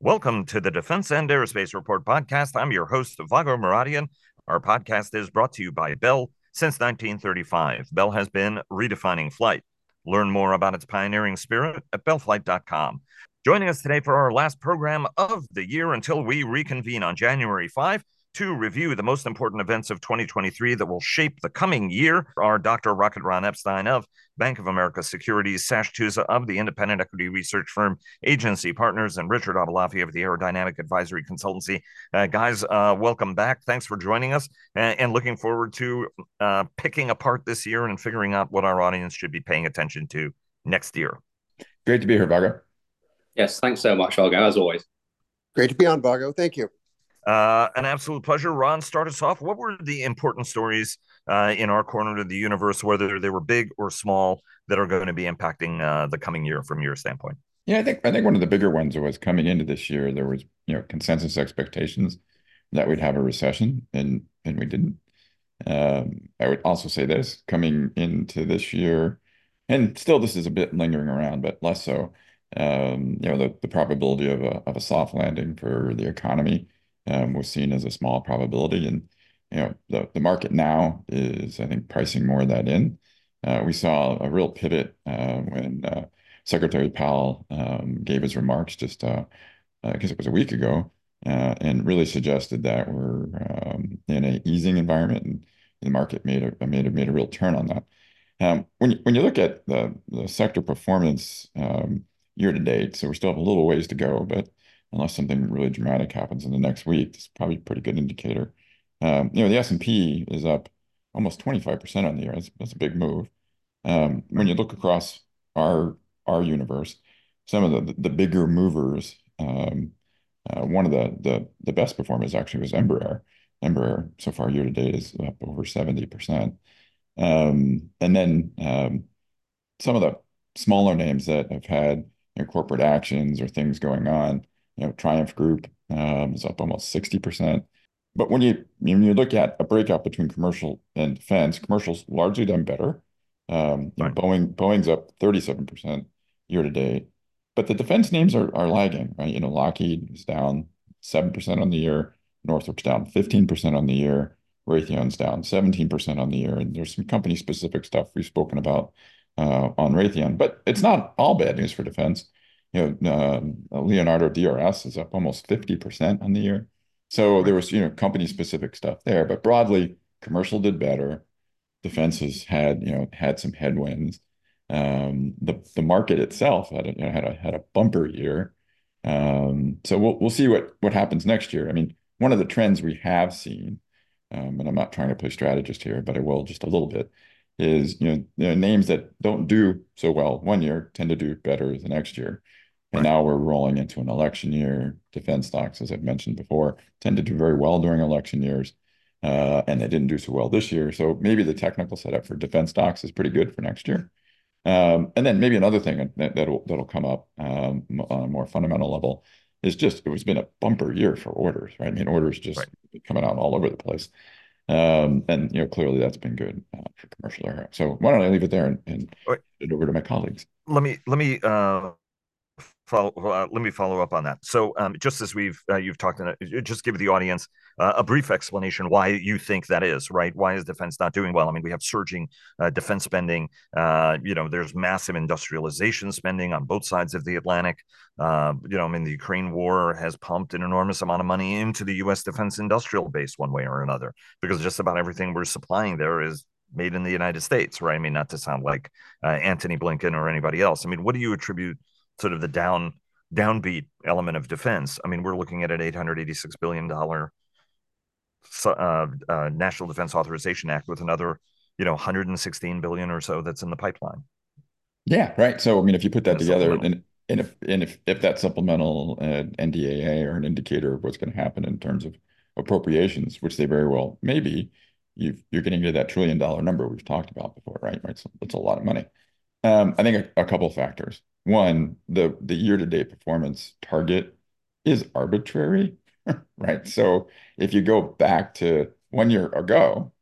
Welcome to the Defense and Aerospace Report podcast. I'm your host, Vago Muradian. Our podcast is brought to you by Bell since 1935. Bell has been redefining flight. Learn more about its pioneering spirit at bellflight.com. Joining us today for our last program of the year until we reconvene on January 5 to review the most important events of 2023 that will shape the coming year are Dr. Rocket Ron Epstein of Bank of America Securities, Sash Tusa of the independent equity research firm Agency Partners, and Richard Aboulafia of the Aerodynamic Advisory Consultancy. Uh, guys, uh, welcome back. Thanks for joining us and, and looking forward to uh, picking apart this year and figuring out what our audience should be paying attention to next year. Great to be here, Vago. Yes, thanks so much, Vago, as always. Great to be on, Vago. Thank you. Uh, an absolute pleasure. Ron, start us off. What were the important stories uh, in our corner of the universe, whether they were big or small, that are going to be impacting uh, the coming year from your standpoint? Yeah, I think I think one of the bigger ones was coming into this year. There was you know consensus expectations that we'd have a recession, and and we didn't. Um, I would also say this coming into this year, and still this is a bit lingering around, but less so. Um, you know the, the probability of a of a soft landing for the economy was seen as a small probability. And you know, the, the market now is, I think, pricing more of that in. Uh, we saw a real pivot uh, when uh, Secretary Powell um, gave his remarks just uh, uh, it was a week ago, and really suggested that we're um, in an easing environment, and the market made a real turn on that. Um, when you, when you look at the sector performance um, year to date, so we still have a little ways to go, but unless something really dramatic happens in the next week. It's probably a pretty good indicator. Um, you know, the S&P is up almost 25% on the year. That's, that's a big move. Um, when you look across our our universe, some of the the bigger movers, um, uh, one of the, the the best performers actually was Embraer. Embraer so far year to date is up over 70%. Um, and then um, some of the smaller names that have had you know, corporate actions or things going on you know, Triumph Group um, is up almost 60%. But when you when you look at a breakout between commercial and defense, commercial's largely done better. Um, right. know, Boeing Boeing's up 37% year to date, but the defense names are are lagging, right? You know, Lockheed is down 7% on the year, Northrop's down 15% on the year, Raytheon's down 17% on the year, and there's some company specific stuff we've spoken about uh, on Raytheon, but it's not all bad news for defense you know, uh, Leonardo DRS is up almost 50% on the year. So there was, you know, company specific stuff there, but broadly, commercial did better. Defense has had, you know, had some headwinds. Um, the the market itself had a, you know, had a had a bumper year. Um, so we'll we'll see what what happens next year. I mean, one of the trends we have seen, um, and I'm not trying to play strategist here, but I will just a little bit, is you know, you know names that don't do so well one year tend to do better the next year. And right. now we're rolling into an election year. Defense stocks, as I've mentioned before, tend to do very well during election years. Uh, and they didn't do so well this year. So maybe the technical setup for defense stocks is pretty good for next year. Um, and then maybe another thing that, that'll that'll come up um, on a more fundamental level is just it was been a bumper year for orders, right? I mean, orders just coming out all over the place. Um, and you know, clearly that's been good uh, for commercial air. So why don't I leave it there and, and right. it over to my colleagues? Let me let me uh, follow, uh, let me follow up on that. So, um, just as we've uh, you've talked, in just give the audience uh, a brief explanation why you think that is. Right? Why is defense not doing well? I mean, we have surging uh, defense spending. Uh, you know, there's massive industrialization spending on both sides of the Atlantic. Uh, you know, I mean, the Ukraine war has pumped an enormous amount of money into the U.S. defense industrial base, one way or another, because just about everything we're supplying there is made in the United States, right? I mean, not to sound like Antony Blinken or anybody else. I mean, what do you attribute sort of the down downbeat element of defense. I mean, we're looking at an 886 billion dollar uh, uh, National Defense Authorization Act with another, you know, 116 billion or so that's in the pipeline. Yeah, right. So I mean, if you put that together, and and if and if if that supplemental uh, NDAA or an indicator of what's going to happen in terms of appropriations, which they very well may be, you are getting to that trillion dollar number we've talked about before, right? Right. So that's a lot of money. Um, I think a, a couple factors. One, the the year-to-date performance target is arbitrary, right? So if you go back to one year ago,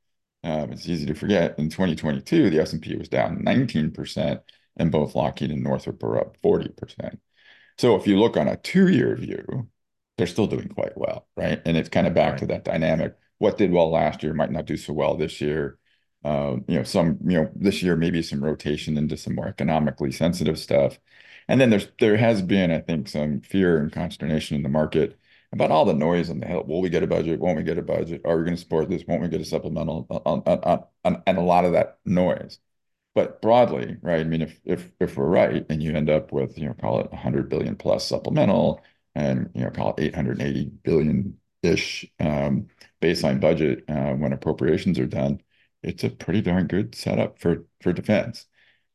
um, it's easy to forget. In 2022, the S&P was down 19%, and both Lockheed and Northrop were up 40%. So if you look on a two-year view, they're still doing quite well, right? And it's kind of back Right. to that dynamic. What did well last year might not do so well this year. Uh, you know, some, you know, this year maybe some rotation into some more economically sensitive stuff. And then there's there has been, I think, some fear and consternation in the market about all the noise and the hell. Will we get a budget? Won't we get a budget? Are we going to support this? Won't we get a supplemental? On, on, on, on, and a lot of that noise. But broadly, right? I mean, if if if we're right, and you end up with, you know, call it 100 billion plus supplemental, and you know, call it 880 billion ish um, baseline budget uh, when appropriations are done, it's a pretty darn good setup for for defense.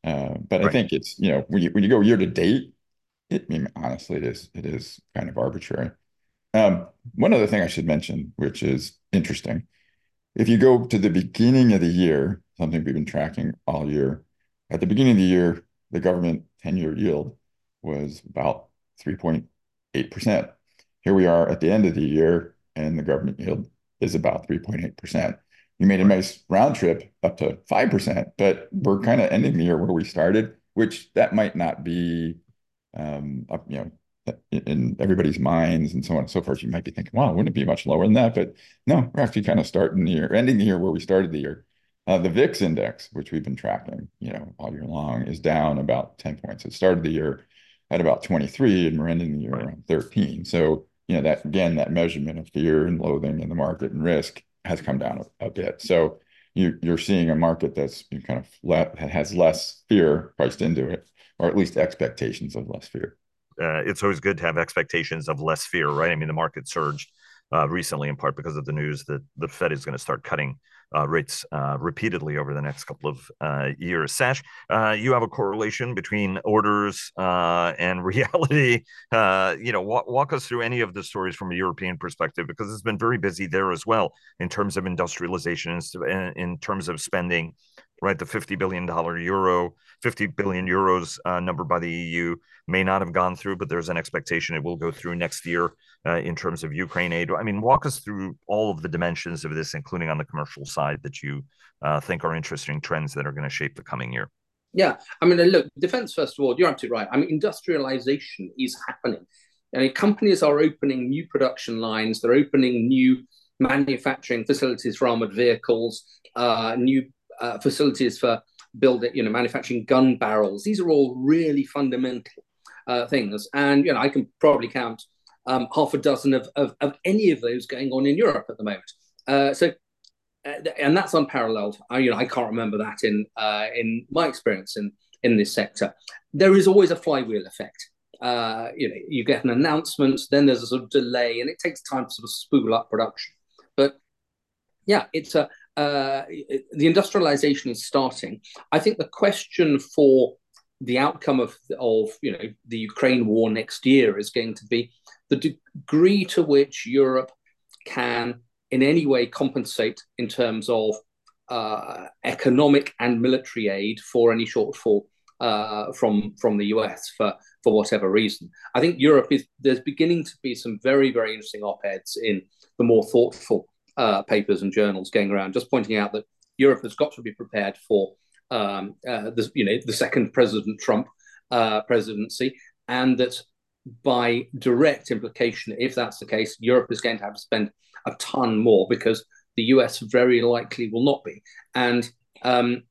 Uh, but I think it's you know when you when you go year to date, it I mean, honestly it is it is kind of arbitrary. Um, one other thing I should mention, which is interesting, if you go to the beginning of the year, something we've been tracking all year, at the beginning of the year, the government 10-year yield was about 3.8%. Here we are at the end of the year, and the government yield is about 3.8%. We made a nice round trip up to 5%, but we're kind of ending the year where we started, which that might not be, um, you know, in, everybody's minds and so on and so forth. You might be thinking, wow, wouldn't it be much lower than that? But no, we're actually kind of starting the year, ending the year where we started the year. Uh, the VIX index, which we've been tracking, you know, all year long, is down about 10 points. It started the year at about 23, and we're ending the year around 13. So, you know, that again, that measurement of fear and loathing in the market and risk has come down a, bit. So you, you're seeing a market that's kind of has less fear priced into it, or at least expectations of less fear. uh, it's always good to have expectations of less fear, right? I mean, the market surged uh, recently in part because of the news that the Fed is going to start cutting uh, rates uh, repeatedly over the next couple of uh, years. Sash, uh, you have a correlation between orders uh, and reality. Uh, you know, walk, walk us through any of the stories from a European perspective because it's been very busy there as well in terms of industrialization and in terms of spending. Right, the fifty billion dollar euro, fifty billion euros number by the EU may not have gone through, but there's an expectation it will go through next year uh, in terms of Ukraine aid. I mean, walk us through all of the dimensions of this, including on the commercial side, that you uh, think are interesting trends that are going to shape the coming year. Yeah, I mean, look, defense, first of all, you're absolutely right. I mean, industrialization is happening. I mean, companies are opening new production lines, they're opening new manufacturing facilities for armored vehicles, uh, new uh, facilities for building, you know, manufacturing gun barrels. These are all really fundamental uh, things. And, you know, I can probably count um, half a dozen of, of, of, any of those going on in Europe at the moment. Uh, so, and that's unparalleled. I, you know, I can't remember that in uh, in my experience in in this sector. There is always a flywheel effect. Uh, you know, you get an announcement, then there's a sort of delay, and it takes time to sort of spool up production. But yeah, it's a uh, the industrialization is starting. I think the question for the outcome of of you know the Ukraine war next year is going to be the degree to which Europe can in any way compensate in terms of uh, economic and military aid for any shortfall uh, from from the US for for whatever reason. I think Europe is there's beginning to be some very very interesting op-eds in the more thoughtful uh, papers and journals going around, just pointing out that Europe has got to be prepared for um, uh, the you know the second President Trump uh, presidency, and that by direct implication, if that's the case, Europe is going to have to spend a ton more because the US very likely will not be, and um,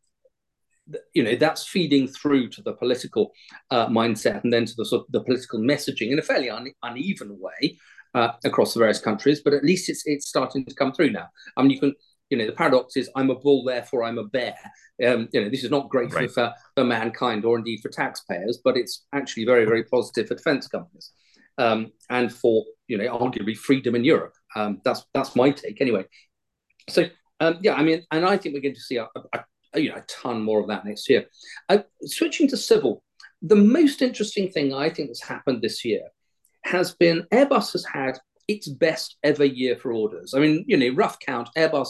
you know that's feeding through to the political uh, mindset and then to the sort of the political messaging in a fairly un- uneven way uh, across the various countries. But at least it's it's starting to come through now. I mean, you can you know the paradox is I'm a bull, therefore I'm a bear. Um, you know this is not great right. for, for mankind or indeed for taxpayers, but it's actually very very positive for defence companies um, and for you know arguably freedom in Europe. Um, that's that's my take anyway. So um, yeah, I mean, and I think we're going to see a, a, a you know a ton more of that next year. Uh, switching to civil, the most interesting thing I think that's happened this year has been Airbus has had its best ever year for orders. I mean, you know, rough count, Airbus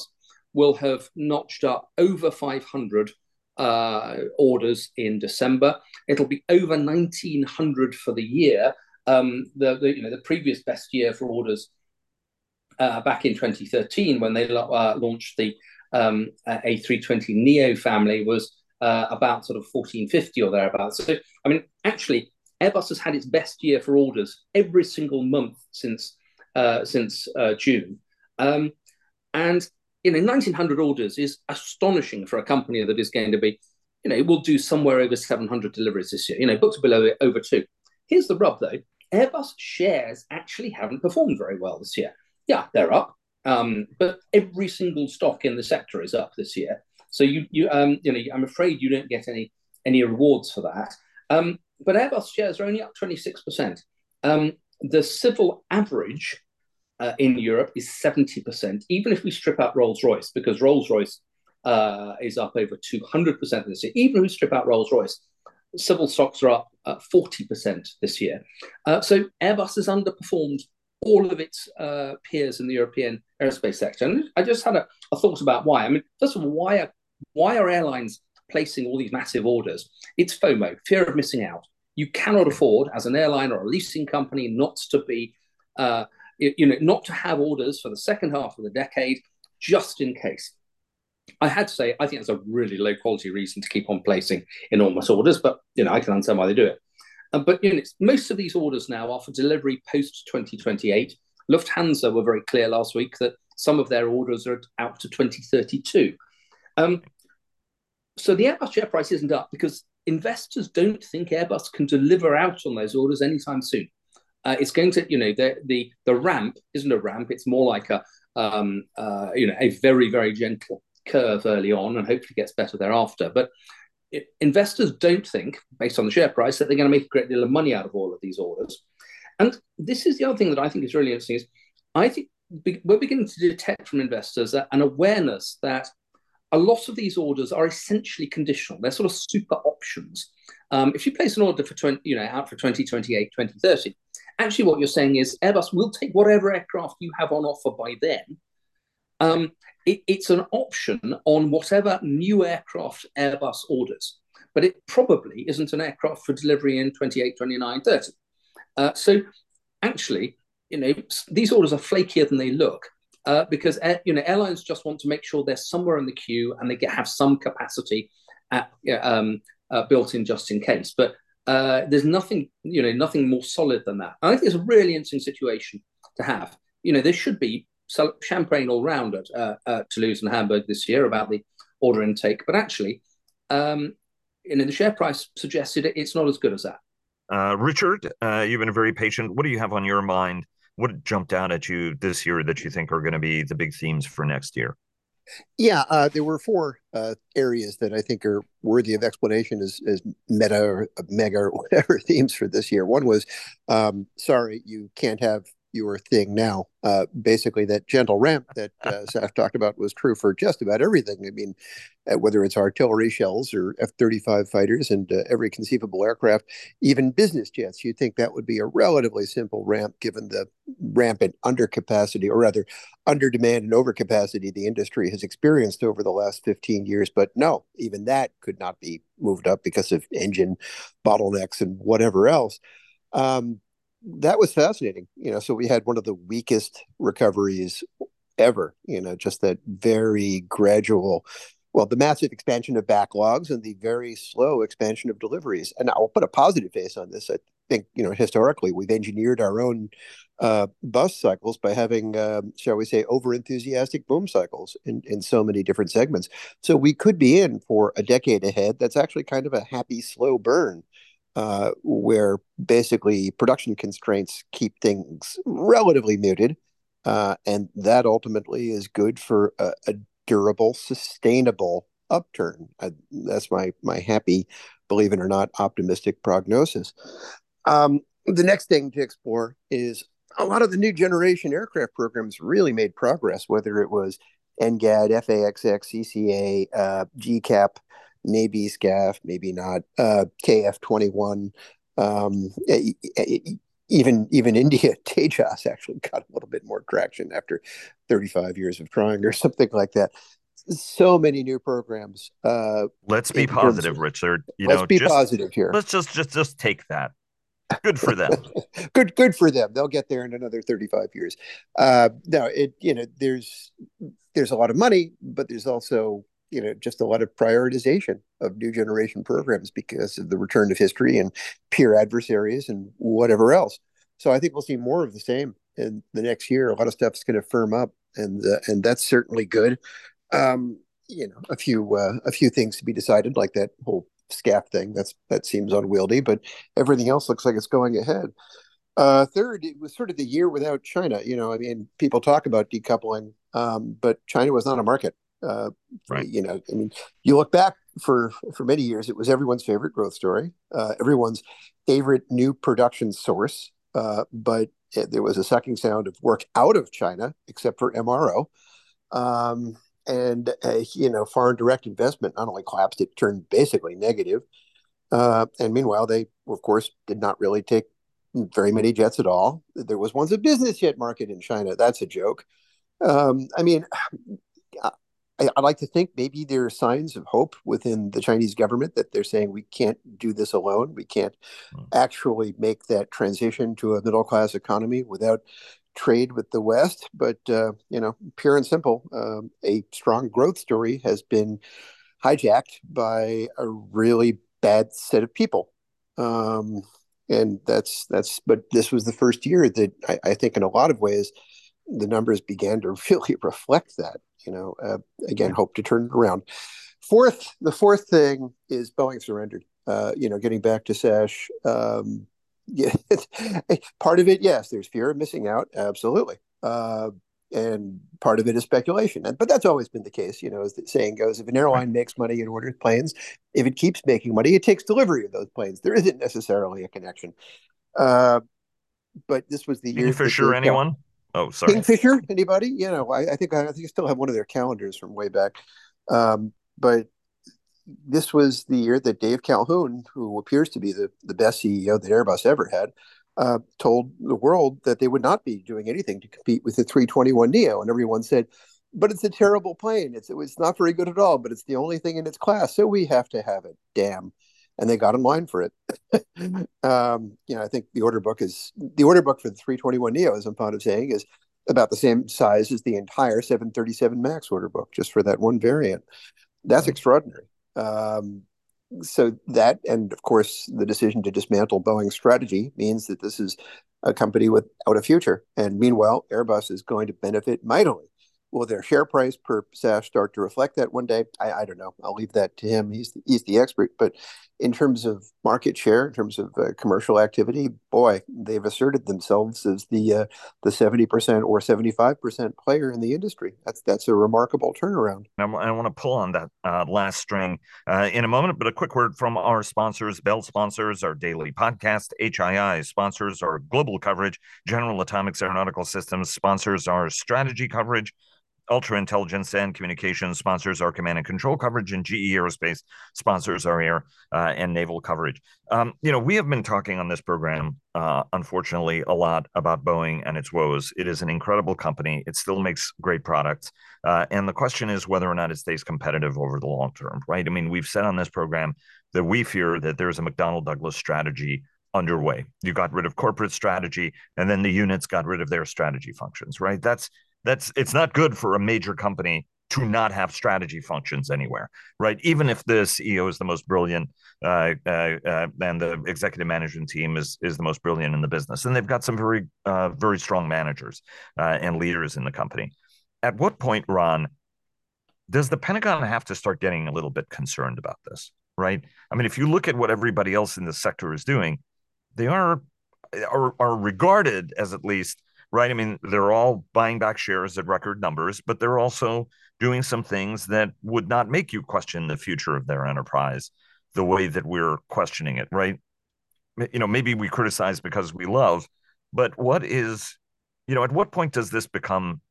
will have notched up over 500 uh, orders in December. It'll be over 1,900 for the year. Um, the, the, you know the previous best year for orders uh, back in 2013 when they uh, launched the um, A320 Neo family was uh, about sort of 1450 or thereabouts. So I mean, actually, Airbus has had its best year for orders every single month since uh, since uh, June, um, and you know 1900 orders is astonishing for a company that is going to be, you know, will do somewhere over 700 deliveries this year. You know, booked below over two. Here's the rub though: Airbus shares actually haven't performed very well this year. Yeah, they're up, um, but every single stock in the sector is up this year. So you you um you know I'm afraid you don't get any any rewards for that. Um, but Airbus shares are only up 26%. Um, the civil average uh, in Europe is 70%, even if we strip out Rolls Royce, because Rolls Royce uh, is up over 200% this year. Even if we strip out Rolls Royce, civil stocks are up uh, 40% this year. Uh, so Airbus has underperformed all of its uh, peers in the European aerospace sector. And I just had a, a thought about why. I mean, first of all, why are, why are airlines placing all these massive orders? It's FOMO, fear of missing out. You cannot afford, as an airline or a leasing company, not to be, uh, you know, not to have orders for the second half of the decade, just in case. I had to say, I think that's a really low quality reason to keep on placing enormous orders, but you know, I can understand why they do it. Uh, but you know, most of these orders now are for delivery post 2028. Lufthansa were very clear last week that some of their orders are out to 2032. Um, so the Airbus share price isn't up because investors don't think Airbus can deliver out on those orders anytime soon. Uh, it's going to, you know, the the the ramp isn't a ramp; it's more like a, um, uh, you know, a very very gentle curve early on, and hopefully gets better thereafter. But it, investors don't think, based on the share price, that they're going to make a great deal of money out of all of these orders. And this is the other thing that I think is really interesting: is I think we're beginning to detect from investors an awareness that a lot of these orders are essentially conditional. They're sort of super options. Um, if you place an order for 20, you know, out for 2028, 2030, actually what you're saying is Airbus will take whatever aircraft you have on offer by then. Um, it, it's an option on whatever new aircraft Airbus orders, but it probably isn't an aircraft for delivery in 28, 29, 30. Uh, so actually, you know, these orders are flakier than they look uh, because you know airlines just want to make sure they're somewhere in the queue and they get have some capacity at, um, uh, built in just in case. But uh, there's nothing you know nothing more solid than that. I think it's a really interesting situation to have. You know, there should be champagne all round at, uh, at Toulouse and Hamburg this year about the order intake, but actually, um, you know, the share price suggested it, it's not as good as that. Uh, Richard, uh, you've been very patient. What do you have on your mind what jumped out at you this year that you think are going to be the big themes for next year? Yeah, uh, there were four uh, areas that I think are worthy of explanation as, as meta or mega or whatever themes for this year. One was, um, sorry, you can't have your thing now. Uh, basically, that gentle ramp that uh, Sash talked about was true for just about everything. I mean, uh, whether it's artillery shells or F 35 fighters and uh, every conceivable aircraft, even business jets, you'd think that would be a relatively simple ramp given the rampant undercapacity, or rather, under demand and overcapacity the industry has experienced over the last 15 years. But no, even that could not be moved up because of engine bottlenecks and whatever else. Um, that was fascinating. You know, so we had one of the weakest recoveries ever. You know, just that very gradual, well, the massive expansion of backlogs and the very slow expansion of deliveries. And I'll put a positive face on this. I think you know historically we've engineered our own uh, bus cycles by having, uh, shall we say, over enthusiastic boom cycles in, in so many different segments. So we could be in for a decade ahead. That's actually kind of a happy slow burn uh, where basically production constraints keep things relatively muted. Uh, and that ultimately is good for a, a durable, sustainable upturn. I, that's my my happy, believe it or not, optimistic prognosis. Um, the next thing to explore is a lot of the new generation aircraft programs really made progress, whether it was NGAD, FAXX, CCA, uh, GCAP, maybe SCAF, maybe not. Uh, KF21, um, even even India Tejas actually got a little bit more traction after 35 years of trying or something like that. So many new programs. Uh, let's be positive, of, Richard. You let's know, be just, positive here. Let's just just just take that. Good for them. good good for them. They'll get there in another 35 years. Uh, no, it you know there's there's a lot of money, but there's also you know just a lot of prioritization of new generation programs because of the return of history and peer adversaries and whatever else. So I think we'll see more of the same in the next year. A lot of stuff's going to firm up, and uh, and that's certainly good. Um, you know, a few uh, a few things to be decided, like that whole SCAF thing. That's that seems unwieldy, but everything else looks like it's going ahead. Uh, third, it was sort of the year without China. You know, I mean, people talk about decoupling, um, but China was not a market. Uh, right. You know, I mean, you look back for for many years, it was everyone's favorite growth story, uh, everyone's favorite new production source. Uh, but it, there was a sucking sound of work out of China, except for MRO. Um, and uh, you know, foreign direct investment not only collapsed, it turned basically negative. Uh, and meanwhile, they of course did not really take very many jets at all. There was once a business jet market in China. That's a joke. Um, I mean, I, I like to think maybe there are signs of hope within the Chinese government that they're saying we can't do this alone. We can't mm. actually make that transition to a middle class economy without trade with the West. But uh, you know, pure and simple, um, a strong growth story has been hijacked by a really bad set of people. Um, and that's that's but this was the first year that I, I, think in a lot of ways the numbers began to really reflect that you know uh, again hope to turn it around fourth the fourth thing is boeing surrendered uh, you know getting back to sash um, yeah, part of it yes there's fear of missing out absolutely uh, and part of it is speculation. And, but that's always been the case, you know, as the saying goes, if an airline makes money and orders planes, if it keeps making money, it takes delivery of those planes. There isn't necessarily a connection. Uh, but this was the Kingfisher, anyone? Oh, sorry. Kingfisher, anybody? You know, I, I think I, I, think I still have one of their calendars from way back. Um, but this was the year that Dave Calhoun, who appears to be the, the best CEO that Airbus ever had, uh, told the world that they would not be doing anything to compete with the 321 Neo, and everyone said, "But it's a terrible plane. It's it's not very good at all. But it's the only thing in its class, so we have to have it." Damn, and they got in line for it. um, you know, I think the order book is the order book for the 321 Neo, as I'm fond of saying, is about the same size as the entire 737 Max order book, just for that one variant. That's extraordinary. Um, so that and of course the decision to dismantle boeing's strategy means that this is a company without a future and meanwhile airbus is going to benefit mightily will their share price per SASH start to reflect that one day? I, I don't know. I'll leave that to him. He's the, he's the expert. But in terms of market share, in terms of uh, commercial activity, boy, they've asserted themselves as the uh, the seventy percent or seventy five percent player in the industry. That's that's a remarkable turnaround. I, want to pull on that uh, last string uh, in a moment, but a quick word from our sponsors. Bell sponsors our daily podcast. HII sponsors our global coverage. General Atomics Aeronautical Systems sponsors our strategy coverage. Ultra Intelligence and Communications sponsors our command and control coverage, and GE Aerospace sponsors our air uh, and naval coverage. Um, you know, we have been talking on this program, uh, unfortunately, a lot about Boeing and its woes. It is an incredible company. It still makes great products. Uh, and the question is whether or not it stays competitive over the long term, right? I mean, we've said on this program that we fear that there's a McDonnell Douglas strategy underway. You got rid of corporate strategy, and then the units got rid of their strategy functions, right? That's that's it's not good for a major company to not have strategy functions anywhere, right? Even if the CEO is the most brilliant uh, uh, uh, and the executive management team is is the most brilliant in the business, and they've got some very uh, very strong managers uh, and leaders in the company. At what point, Ron, does the Pentagon have to start getting a little bit concerned about this? Right? I mean, if you look at what everybody else in the sector is doing, they are are, are regarded as at least right? I mean, they're all buying back shares at record numbers, but they're also doing some things that would not make you question the future of their enterprise the way that we're questioning it, right? You know, maybe we criticize because we love, but what is, you know, at what point does this become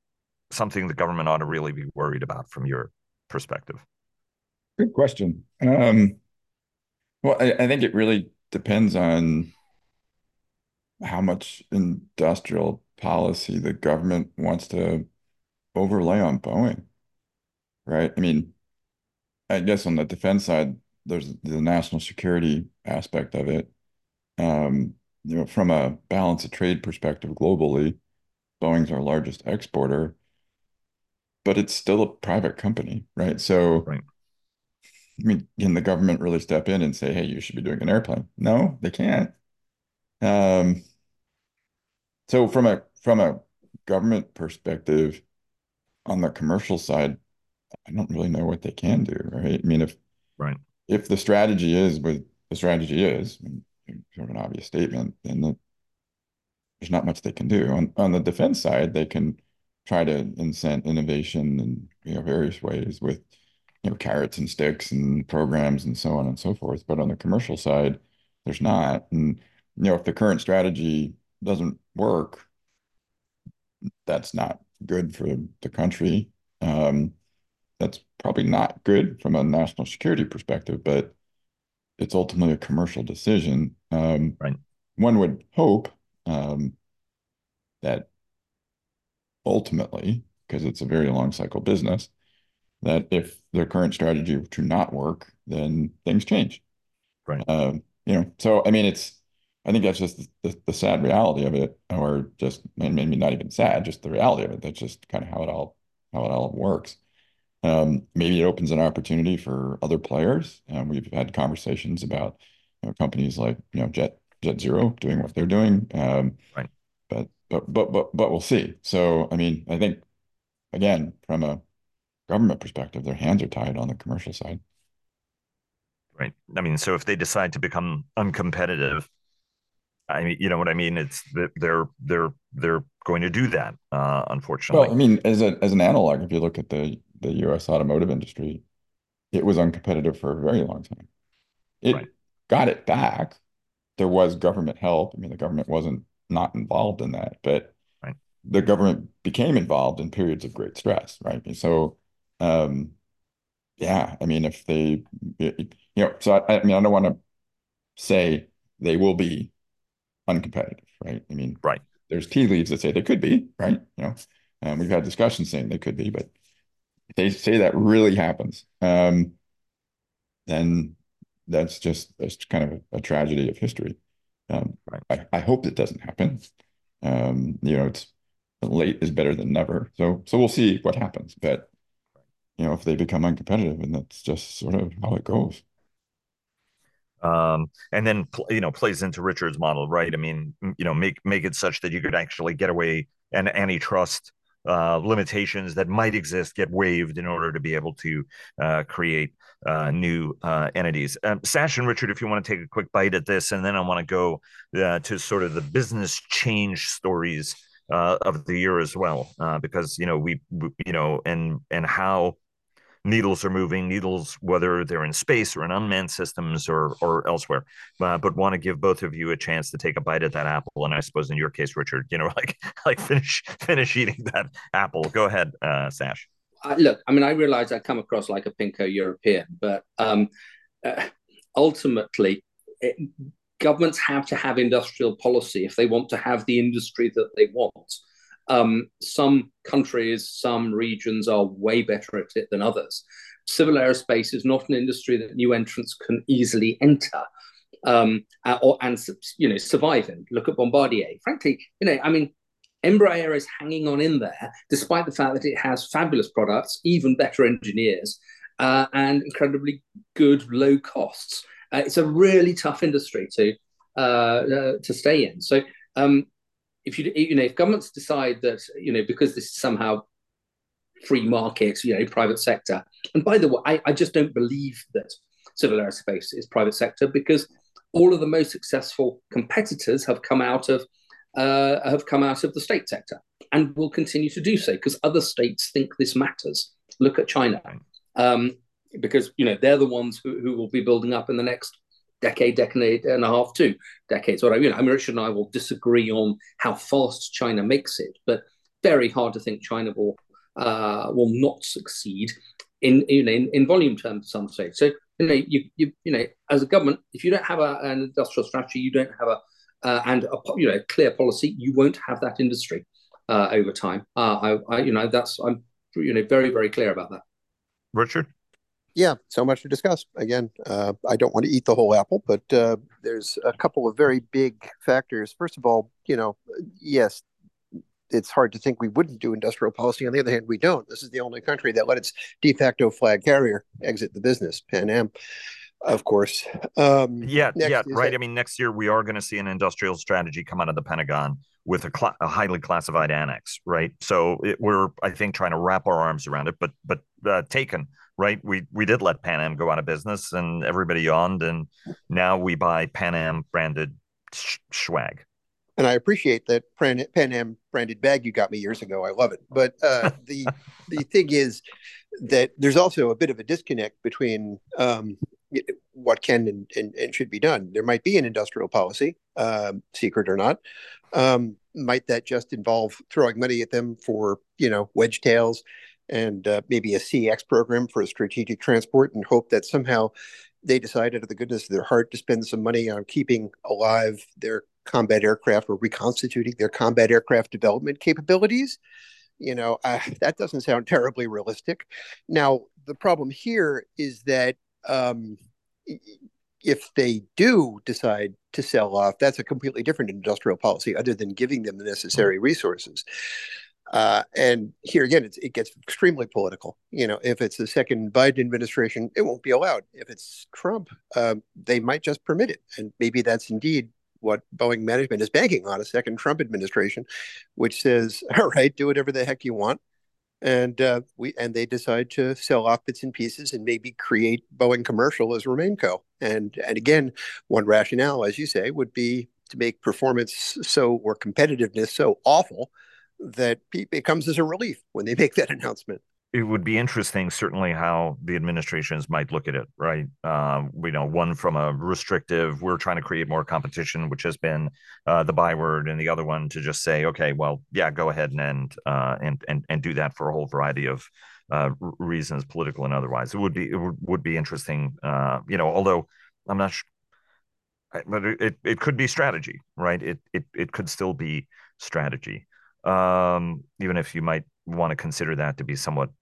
something the government ought to really be worried about from your perspective? Good question. Um, well, I, I think it really depends on how much industrial policy the government wants to overlay on Boeing, right? I mean, I guess on the defense side, there's the national security aspect of it. Um, you know, from a balance of trade perspective globally, Boeing's our largest exporter. but it's still a private company, right? So, right. I mean, can the government really step in and say, "Hey, you should be doing an airplane"? No, they can't. Um, so from a from a government perspective, on the commercial side, I don't really know what they can do, right? I mean, if right if the strategy is what the strategy is, sort of an obvious statement, then the, there's not much they can do. On on the defense side, they can try to incent innovation in you know various ways with you know carrots and sticks and programs and so on and so forth. But on the commercial side, there's not. And you know, if the current strategy doesn't work, that's not good for the country. Um, that's probably not good from a national security perspective, but it's ultimately a commercial decision. Um, right. One would hope um, that ultimately, because it's a very long cycle business, that if their current strategy were to not work, then things change. Right. Um, you know, so I mean, it's I think that's just the, the, the sad reality of it, or just maybe not even sad, just the reality of it. That's just kind of how it all how it all works. Um, maybe it opens an opportunity for other players. Um, we've had conversations about you know, companies like you know Jet Jet Zero doing what they're doing. Um, right. But but but but but we'll see. So I mean, I think again from a government perspective, their hands are tied on the commercial side. Right. I mean, so if they decide to become uncompetitive, I mean, you know what I mean? It's they're they're they're going to do that. Uh, unfortunately. Well, I mean, as a as an analog, if you look at the the U.S. automotive industry, it was uncompetitive for a very long time. It right. got it back. There was government help. I mean, the government wasn't not involved in that, but right. the government became involved in periods of great stress, right? And so, um, yeah, I mean, if they, you know, so I, I mean, I don't want to say they will be uncompetitive, right? I mean, right. There's tea leaves that say they could be, right? You know, um, we've had discussions saying they could be, but if they say that really happens, um, then that's just that's kind of a, a tragedy of history. Um, right. I, I hope it doesn't happen. Um, you know, it's late is better than never. So so we'll see what happens. But you know, if they become uncompetitive, and that's just sort of how it goes. Um, and then you know plays into Richard's model, right? I mean, you know, make make it such that you could actually get away and antitrust uh, limitations that might exist get waived in order to be able to uh, create uh, new uh, entities. Um, Sash and Richard, if you want to take a quick bite at this, and then I want to go uh, to sort of the business change stories uh, of the year as well, because you know we, we, you know, and and how needles are moving, needles, whether they're in space or in unmanned systems or or elsewhere. Uh, but want to give both of you a chance to take a bite at that apple. And I suppose in your case, Richard, you know, like like finish finish eating that apple. Go ahead, uh, Sash. Uh, look, I mean, I realize I come across like a pinko European, but um, uh, ultimately, it, governments have to have industrial policy if they want to have the industry that they want. Um, some countries, some regions are way better at it than others. Civil aerospace is not an industry that new entrants can easily enter um, or and you know survive in. Look at Bombardier. Frankly, you know, I mean, Embraer is hanging on in there despite the fact that it has fabulous products, even better engineers, uh, and incredibly good low costs. Uh, it's a really tough industry to uh, uh to stay in. So um, if you you know if governments decide that you know because this is somehow free market, you know, private sector. And by the way, I, I just don't believe that civil aerospace is private sector because all of the most successful competitors have come out of uh, have come out of the state sector and will continue to do so because other states think this matters. Look at China, um, because you know they're the ones who, who will be building up in the next decade, decade and a half, two decades. What I mean, I mean, Richard and I will disagree on how fast China makes it, but very hard to think China will uh, will not succeed in you know in, in volume terms at some stage. So you know you you you know as a government, if you don't have a, an industrial strategy, you don't have a uh, and a you know clear policy, you won't have that industry uh, over time. Uh, I, I you know that's I'm you know very very clear about that. Richard yeah, so much to discuss. Again, uh, I don't want to eat the whole apple, but uh, there's a couple of very big factors. First of all, you know, yes, it's hard to think we wouldn't do industrial policy. On the other hand, we don't. This is the only country that let its de facto flag carrier exit the business, Pan Am, of course. Um, yeah, yeah, right. That... I mean, next year we are going to see an industrial strategy come out of the Pentagon with a, cl- a highly classified annex, right? So it, we're, I think, trying to wrap our arms around it, but but uh, taken, right? We we did let Pan Am go out of business, and everybody yawned, and now we buy Pan Am branded sh- swag and I appreciate that Pan, Am branded bag you got me years ago. I love it. But uh, the the thing is that there's also a bit of a disconnect between um, what can and, and, and, should be done. There might be an industrial policy, um, secret or not. Um, might that just involve throwing money at them for you know Wedgetails and uh, maybe a CX program for strategic transport, and hope that somehow they decide out of the goodness of their heart to spend some money on keeping alive their combat aircraft or reconstituting their combat aircraft development capabilities. You know, uh, that doesn't sound terribly realistic. Now, the problem here is that um, if they do decide to sell off, that's a completely different industrial policy other than giving them the necessary resources. Uh, and here again, it gets extremely political. You know, if it's the second Biden administration, it won't be allowed. If it's Trump, uh, they might just permit it, and maybe that's indeed what Boeing management is banking on a second Trump administration, which says, "All right, do whatever the heck you want," and uh, we and they decide to sell off bits and pieces and maybe create Boeing Commercial as RemainCo. And and again, one rationale, as you say, would be to make performance so or competitiveness so awful that it comes as a relief when they make that announcement it would be interesting, certainly, how the administrations might look at it, right? You know, one from a restrictive, we're trying to create more competition, which has been uh, the byword, and the other one to just say, okay, well, yeah, go ahead and and uh, and, and and do that for a whole variety of uh, reasons, political and otherwise. It would be it would, would be interesting, uh, you know. Although I'm not sure, but it it could be strategy, right? It it it could still be strategy, um, even if you might want to consider that to be somewhat uh,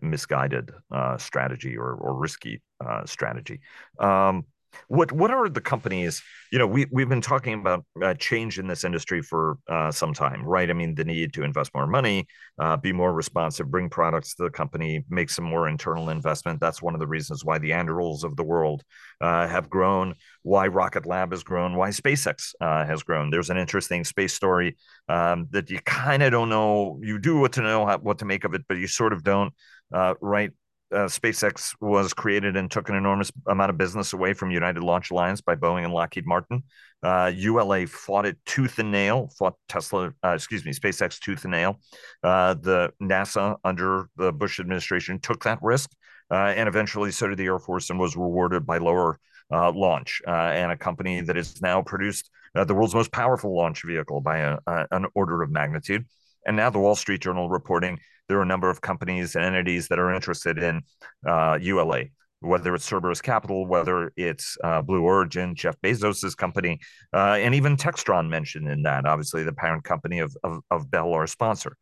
misguided uh, strategy or, or risky uh, strategy. Um, what what are the companies? You know, we we've been talking about uh, change in this industry for uh, some time, right? I mean, the need to invest more money, uh, be more responsive, bring products to the company, make some more internal investment. That's one of the reasons why the Anduril's of the world uh, have grown, why Rocket Lab has grown, why SpaceX uh, has grown. There's an interesting space story um, that you kind of don't know. You do what to know how, what to make of it, but you sort of don't. Uh, right uh, SpaceX was created and took an enormous amount of business away from United Launch Alliance by Boeing and Lockheed Martin. Uh, ULA fought it tooth and nail, fought Tesla, uh, excuse me, SpaceX tooth and nail. Uh, the NASA under the Bush administration took that risk, uh, and eventually so did the Air Force and was rewarded by lower uh, launch and a company that has now produced the world's most powerful launch vehicle by a, an order of magnitude. And now the Wall Street Journal reporting there are a number of companies and entities that are interested in uh, ULA, whether it's Cerberus Capital, whether it's uh, Blue Origin, Jeff Bezos's company, uh, and even Textron mentioned in that, obviously the parent company of, of, of Bell, our sponsor.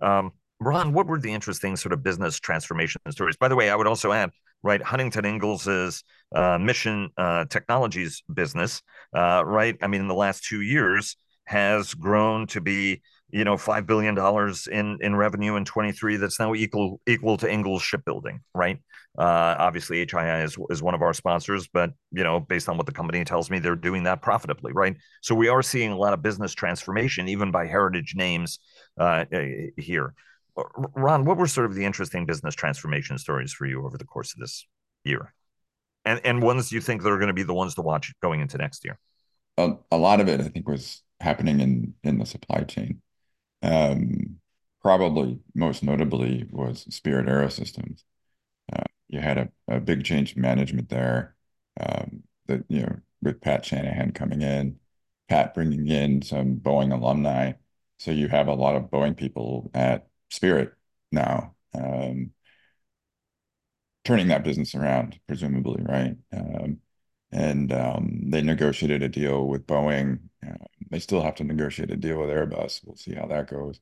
Um, Ron, what were the interesting sort of business transformation stories? By the way, I would also add, right, Huntington Ingalls' uh, mission uh, technologies business, uh, right? I mean, in the last two years has grown to be you know five billion dollars in in revenue in 23 that's now equal equal to Ingalls shipbuilding right? Uh, obviously HII is, is one of our sponsors but you know based on what the company tells me they're doing that profitably right? So we are seeing a lot of business transformation even by heritage names uh, here. Ron what were sort of the interesting business transformation stories for you over the course of this year? And and ones you think that are going to be the ones to watch going into next year? A, a lot of it i think was happening in in the supply chain um, probably most notably was Spirit AeroSystems. Uh, you had a, a big change in management there. Um, that you know, with Pat Shanahan coming in, Pat bringing in some Boeing alumni, so you have a lot of Boeing people at Spirit now, um, turning that business around, presumably, right? Um, and um, they negotiated a deal with Boeing. They still have to negotiate a deal with Airbus. We'll see how that goes.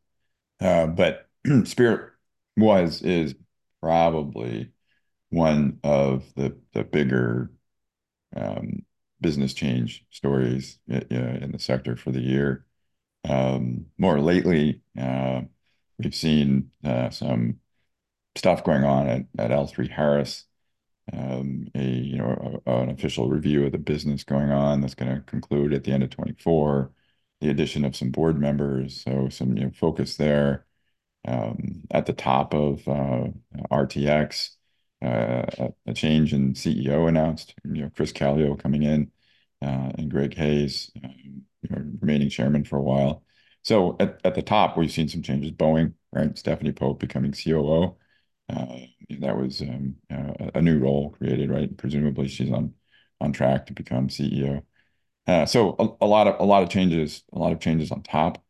Uh, but Spirit was is probably one of the the bigger um, business change stories in the sector for the year. Um, more lately, uh, we've seen uh, some stuff going on at, at L3 Harris, um, a you know a, an official review of the business going on that's going to conclude at the end of 24. The addition of some board members, so some you know, focus there. Um, at the top of uh, RTX, uh, a change in CEO announced. You know, Chris Calio coming in, uh, and Greg Hayes, um, you know, remaining chairman for a while. So at, at the top, we've seen some changes. Boeing, right? Stephanie Pope becoming COO. Uh, that was um, uh, a new role created, right? Presumably, she's on on track to become CEO. Uh, so a, a, lot of a lot of changes, a lot of changes on top.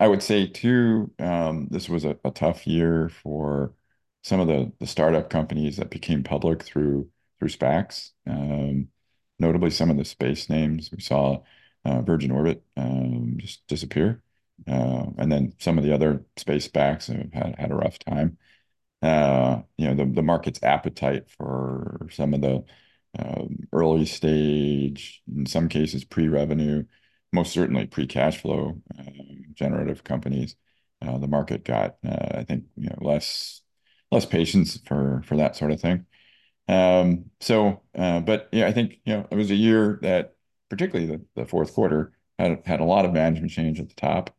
I would say too, um, this was a, a, tough year for some of the the startup companies that became public through through SPACs. Um, notably, some of the space names we saw uh, Virgin Orbit um, just disappear, uh, and then some of the other space SPACs have had had a rough time. Uh, you know, the the market's appetite for some of the um, early stage, in some cases pre-revenue, most certainly pre-cash flow um, generative companies. The market got, I think, less less patience for for that sort of thing. Um, so, uh, but yeah, I think you know it was a year that, particularly the, fourth quarter, had had a lot of management change at the top,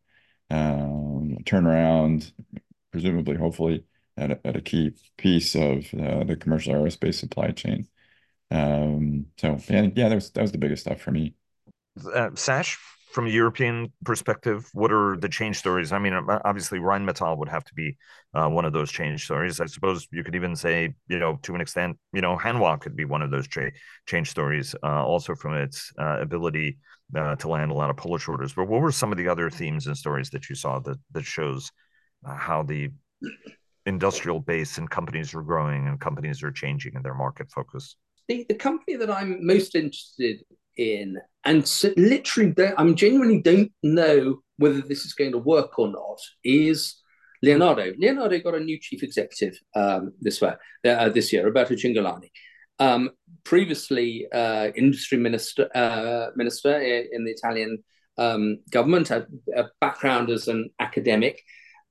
turnaround, presumably, hopefully, at a, at a key piece of uh, the commercial aerospace supply chain. Um, so yeah, yeah, that was that was the biggest stuff for me. Uh, Sash, from a European perspective, what are the change stories? I mean, obviously, Rheinmetall would have to be uh, one of those change stories. I suppose you could even say, you know, to an extent, you know, Hanwha could be one of those cha- change stories, uh, also from its uh, ability uh, to land a lot of Polish orders. But what were some of the other themes and stories that you saw that that shows uh, how the industrial base and companies are growing and companies are changing in their market focus? The, the company that I'm most interested in and so literally I'm genuinely don't know whether this is going to work or not is Leonardo. Leonardo got a new chief executive um, this way, uh, this year, Roberto Cingolani. Um, previously, uh, industry minister uh, minister in the Italian um, government, had a background as an academic.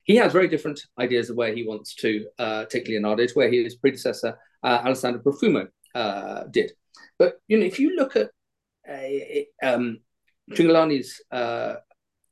He has very different ideas of where he wants to uh, take Leonardo to where his predecessor uh, Alessandro Profumo uh, did. But you know, if you look at um, Cingolani's uh,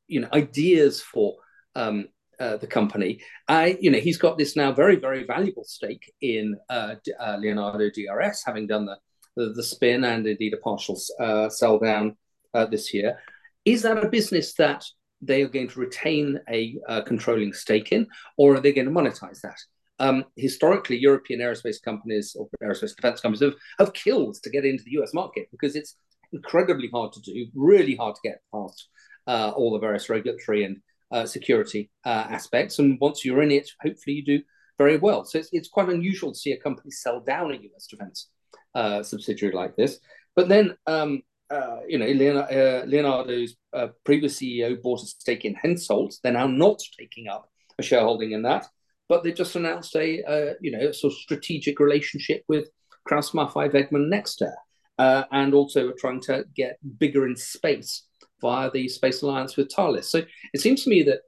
you know ideas for um, uh, the company. I, you know, he's got this now very, very valuable stake in uh, uh, Leonardo DRS, having done the, the, the spin and indeed a partial uh, sell down uh, this year. Is that a business that they are going to retain a uh, controlling stake in, or are they going to monetize that? Um, historically, European aerospace companies or aerospace defense companies have, have killed to get into the US market because it's incredibly hard to do, really hard to get past uh, all the various regulatory and uh, security uh, aspects. And once you're in it, hopefully you do very well. So it's, it's quite unusual to see a company sell down a US defense uh, subsidiary like this. But then, um, uh, you know, Leonardo, uh, Leonardo's previous CEO bought a stake in Hensoldt. They're now not taking up a shareholding in that, but they just announced a, you know, a sort of strategic relationship with Krauss Maffei Wegmann Nexter uh, and also are trying to get bigger in space via the Space Alliance with Thales. So it seems to me that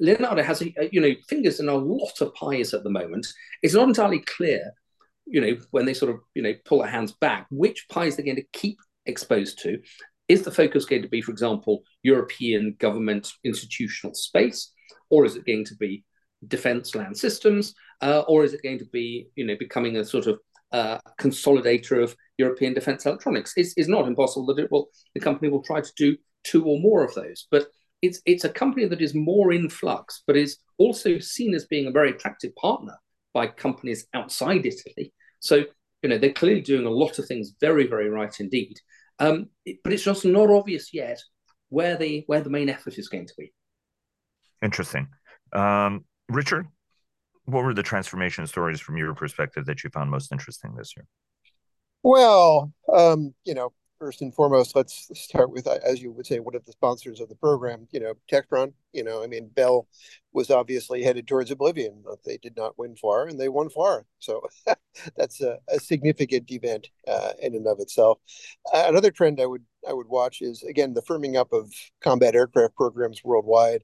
Leonardo has, a, you know, fingers in a lot of pies at the moment. It's not entirely clear, you know, when they sort of, you know, pull their hands back, which pies they're going to keep exposed to. Is the focus going to be, for example, European government institutional space, or is it going to be defense land systems, uh, or is it going to be, you know, becoming a sort of uh, consolidator of European defense electronics. It's, it's not impossible that it will the company will try to do two or more of those, but it's it's a company that is more in flux, but is also seen as being a very attractive partner by companies outside Italy. So you know they're clearly doing a lot of things very very right indeed. Um, but it's just not obvious yet where the where the main effort is going to be. Interesting, um, Richard what were the transformation stories from your perspective that you found most interesting this year? Well, um, you know, first and foremost, let's start with, as you would say, one of the sponsors of the program, you know, Textron. You know, I mean, Bell was obviously headed towards oblivion. They did not win far, and they won far. So that's a, a, significant event uh, in and of itself. Uh, another trend I would I would watch is again the firming up of combat aircraft programs worldwide.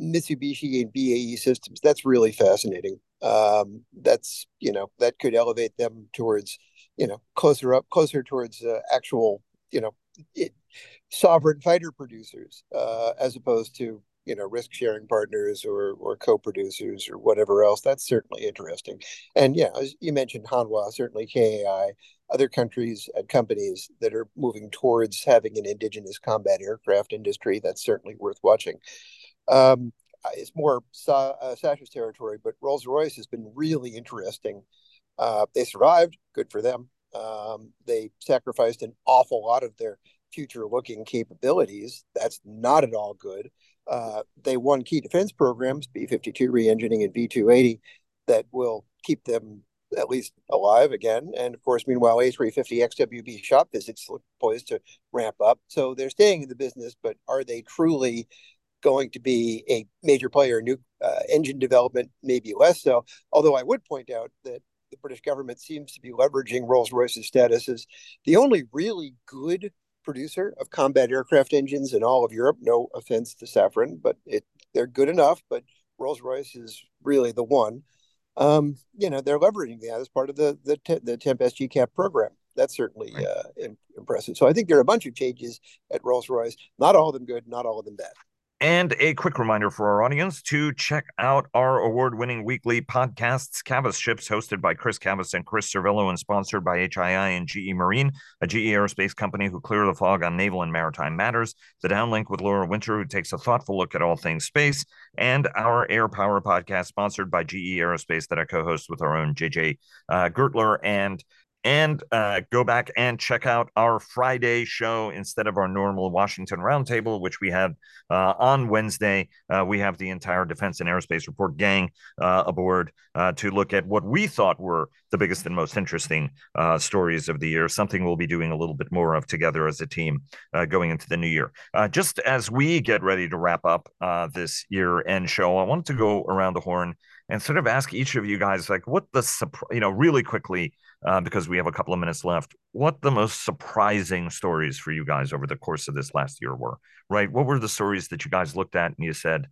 Mitsubishi and BAE Systems. That's really fascinating. Um, that's you know that could elevate them towards you know closer up closer towards uh, actual you know it, sovereign fighter producers uh, as opposed to you know risk sharing partners or or co-producers or whatever else that's certainly interesting and yeah as you mentioned hanwha certainly kai other countries and companies that are moving towards having an indigenous combat aircraft industry that's certainly worth watching um, it's more Sa- uh, Sash's territory, but Rolls Royce has been really interesting. Uh, they survived, good for them. Um, they sacrificed an awful lot of their future looking capabilities. That's not at all good. Uh, they won key defense programs, B 52 re engineering and V 280, that will keep them at least alive again. And of course, meanwhile, A350 XWB shop visits look poised to ramp up. So they're staying in the business, but are they truly going to be a major player in new uh, engine development? Maybe less so. Although I would point out that the British government seems to be leveraging Rolls Royce's status as the only really good producer of combat aircraft engines in all of Europe. No offense to Safran, but it, they're good enough. But Rolls Royce is really the one. Um, you know, they're leveraging that as part of the the, the Tempest GCAP program. That's certainly uh, impressive. So I think there are a bunch of changes at Rolls Royce. Not all of them good, not all of them bad. And a quick reminder for our audience to check out our award winning weekly podcasts, Cavas Ships, hosted by Chris Cavas and Chris Servello, and sponsored by HII and GE Marine, a GE aerospace company who clear the fog on naval and maritime matters. The Downlink with Laura Winter, who takes a thoughtful look at all things space. And our Air Power podcast, sponsored by GE Aerospace, that I co host with our own JJ uh, Gertler and and uh, go back and check out our Friday show instead of our normal Washington Roundtable, which we had uh, on Wednesday. Uh, we have the entire Defense and Aerospace Report gang uh, aboard uh, to look at what we thought were the biggest and most interesting uh, stories of the year, something we'll be doing a little bit more of together as a team going into the new year. just as we get ready to wrap up this year end show, I wanted to go around the horn and sort of ask each of you guys, like, what the, you know, really quickly uh, because we have a couple of minutes left. What the most surprising stories for you guys over the course of this last year were, right? What were the stories that you guys looked at and you said,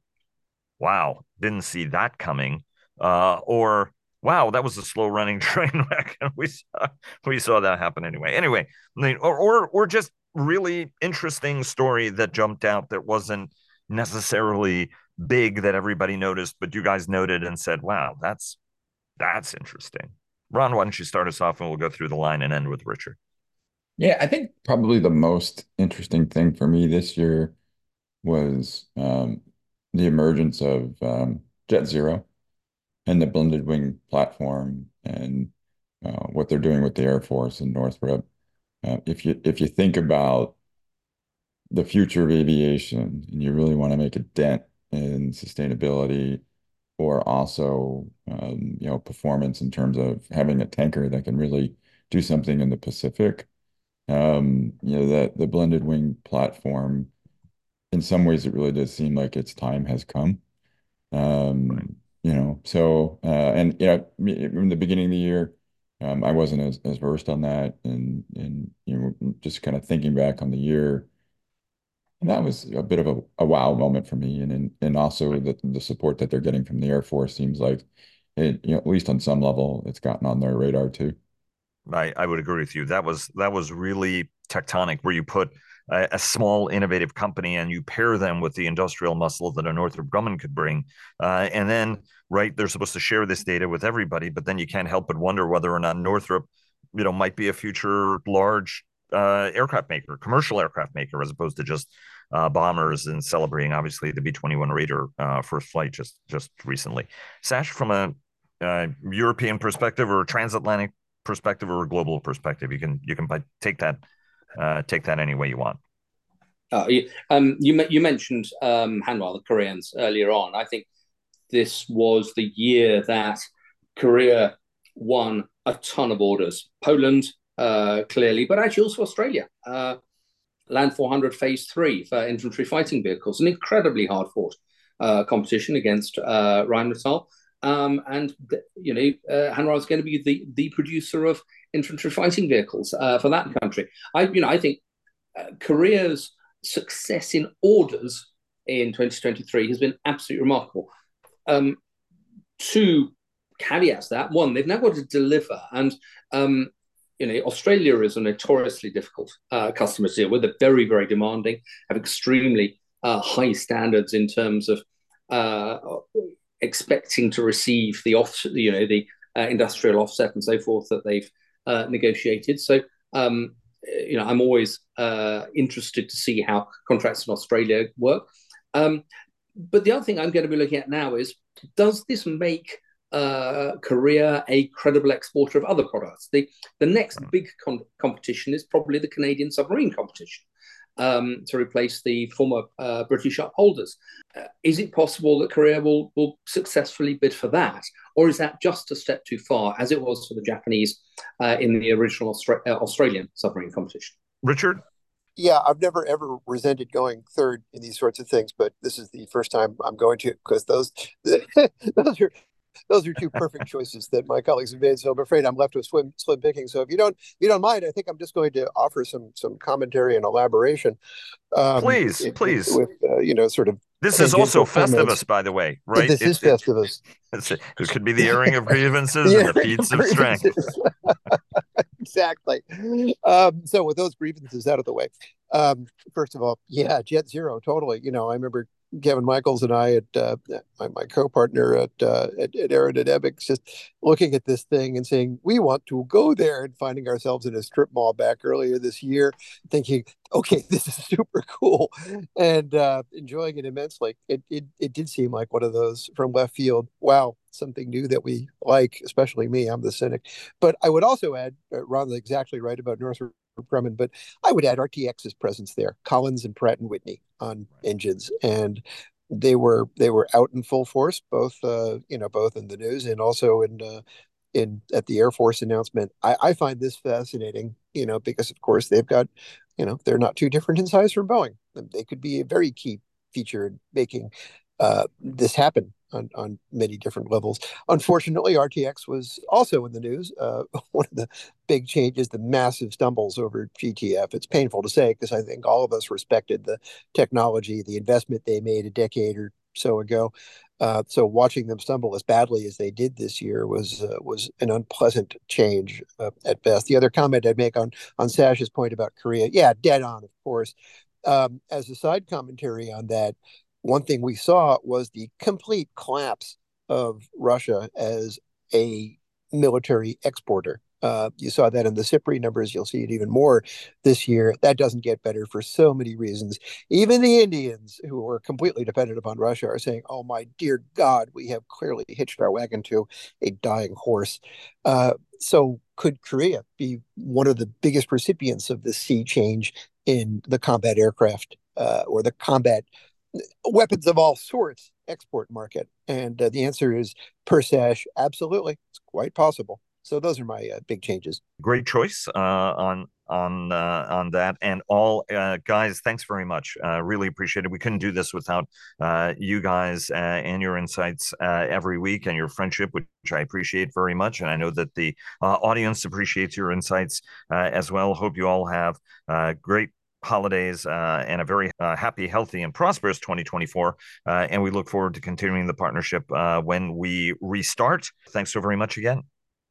wow, didn't see that coming? Uh, or, wow, that was a slow running train wreck. And we saw, we saw that happen anyway. Anyway, or, or, or just really interesting story that jumped out that wasn't necessarily big that everybody noticed, but you guys noted and said, wow, that's, that's interesting. Ron, why don't you start us off and we'll go through the line and end with Richard. Yeah, I think probably the most interesting thing for me this year was um, the emergence of um, Jet Zero and the blended wing platform and uh, what they're doing with the Air Force in Northrop. Uh, if you if you think about the future of aviation and you really want to make a dent in sustainability or also um, you know performance in terms of having a tanker that can really do something in the Pacific. Um, you know that the blended wing platform, in some ways, it really does seem like its time has come. Um, right. You know, so uh, and yeah, in the beginning of the year, um, I wasn't as, as versed on that, and and you know, just kind of thinking back on the year, and that was a bit of a, a wow moment for me. And and, and also the, the support that they're getting from the Air Force seems like it, you know, at least on some level, it's gotten on their radar too. I, I would agree with you. That was that was really tectonic where you put a, a, small innovative company and you pair them with the industrial muscle that a Northrop Grumman could bring. Uh, and then, right, they're supposed to share this data with everybody, but then you can't help but wonder whether or not Northrop, you know, might be a future large uh, aircraft maker, commercial aircraft maker, as opposed to just uh, bombers and celebrating obviously the B twenty one Raider uh, first flight just just recently. Sash, from a uh, European perspective or transatlantic perspective or a global perspective, you can you can take that uh, take that any way you want. Uh, you, um, you you mentioned um, Hanwha, the Koreans earlier on. I think this was the year that Korea won a ton of orders. Poland uh, clearly, but actually also Australia. Uh, Land 400 Phase 3 for infantry fighting vehicles, an incredibly hard fought uh, competition against uh, Rheinmetall. Um, and, you know, uh, Hanwha is going to be the, the producer of infantry fighting vehicles uh, for that country. I, you know, I think uh, Korea's success in orders in 2023 has been absolutely remarkable. Um, two caveats that one, they've now got to deliver, and um, you know, Australia is a notoriously difficult uh, customer to deal with. They're very, very demanding, have extremely uh, high standards in terms of uh, expecting to receive the off, you know, the uh, industrial offset and so forth that they've uh, negotiated. So, um, you know, I'm always uh, interested to see how contracts in Australia work. Um, but the other thing I'm going to be looking at now is does this make uh, Korea a credible exporter of other products? The, the next hmm. big com- competition is probably the Canadian submarine competition. Um, to replace the former uh, British upholders. Uh, is it possible that Korea will, will successfully bid for that? Or is that just a step too far, as it was for the Japanese uh, in the original Austra- uh, Australian submarine competition? Richard? yeah, I've never ever resented going third in these sorts of things, but this is the first time I'm going to because those those are those are two perfect choices that my colleagues have made. So I'm afraid I'm left with slim, slim picking. So if you don't, if you don't mind, I think I'm just going to offer some some commentary and elaboration. Um, please, it, please. With uh, you know, sort of. This is also Festivus, by the way, right? This is Festivus. It could be the airing of grievances and the feats of strength. exactly. Um, so with those grievances out of the way, um, first of all, yeah, Jet Zero, totally. You know, I remember Kevin Michaels and I, at uh, my, my co-partner at, uh, at at Aerodynamics, just looking at this thing and saying we want to go there, and finding ourselves in a strip mall back earlier this year, thinking, okay, this is super cool, and uh, enjoying it immensely. It, it it did seem like one of those from left field. Wow, something new that we like, especially me. I'm the cynic, but I would also add, uh, Ron's exactly right about Northrop Grumman, but I would add RTX's presence there, Collins and Pratt and Whitney on engines, and they were they were out in full force, both uh, you know both in the news and also in uh, in at the Air Force announcement. I, I find this fascinating, you know, because of course they've got, you know, they're not too different in size from Boeing. They could be a very key feature in making uh, this happen on, on many different levels. Unfortunately, RTX was also in the news. Uh, one of the big changes, the massive stumbles over GTF. It's painful to say because I think all of us respected the technology, the investment they made a decade or so ago. Uh, so watching them stumble as badly as they did this year was uh, was an unpleasant change uh, at best. The other comment I'd make on on Sash's point about Korea, yeah, dead on, of course. Um, as a side commentary on that, one thing we saw was the complete collapse of Russia as a military exporter. Uh, you saw that in the SIPRI numbers. You'll see it even more this year. That doesn't get better for so many reasons. Even the Indians, who are completely dependent upon Russia, are saying, "Oh my dear God, we have clearly hitched our wagon to a dying horse." Uh, so, could Korea be one of the biggest recipients of the sea change in the combat aircraft uh, or the combat weapons of all sorts export market? And uh, the answer is per sash, absolutely. It's quite possible. So those are my uh, big changes. Great choice uh, on on uh, on that, and all uh, guys. Thanks very much. Uh, really appreciate it. We couldn't do this without uh, you guys and your insights every week and your friendship, which I appreciate very much. And I know that the audience appreciates your insights as well. Hope you all have great holidays uh, and a very uh, happy, healthy, and prosperous 2024. Uh, and we look forward to continuing the partnership when we restart. Thanks so very much again.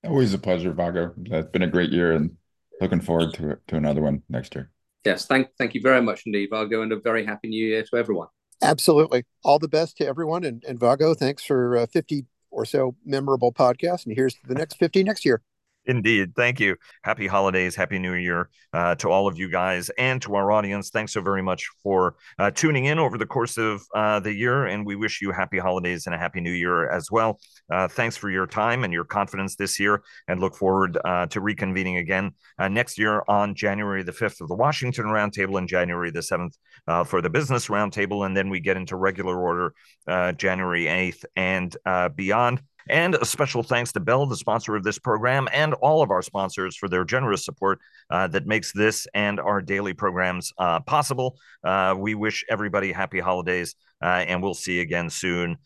Always a pleasure, Vago. It's been a great year and looking forward to to another one next year. Yes, thank thank you very much indeed, Vago, and a very happy new year to everyone. Absolutely. All the best to everyone. And, and Vago, thanks for uh, 50 or so memorable podcasts. And here's the next 50 next year. Indeed. Thank you. Happy holidays. Happy New Year uh, to all of you guys and to our audience. Thanks so very much for uh, tuning in over the course of uh, the year. And we wish you happy holidays and a happy new year as well. Uh, thanks for your time and your confidence this year. And look forward uh, to reconvening again uh, next year on January the 5th of the Washington Roundtable and January the 7th for the Business Roundtable. And then we get into regular order January 8th and beyond. And a special thanks to Bell, the sponsor of this program, and all of our sponsors for their generous support uh, that makes this and our daily programs uh, possible. Uh, we wish everybody happy holidays, uh, and we'll see you again soon.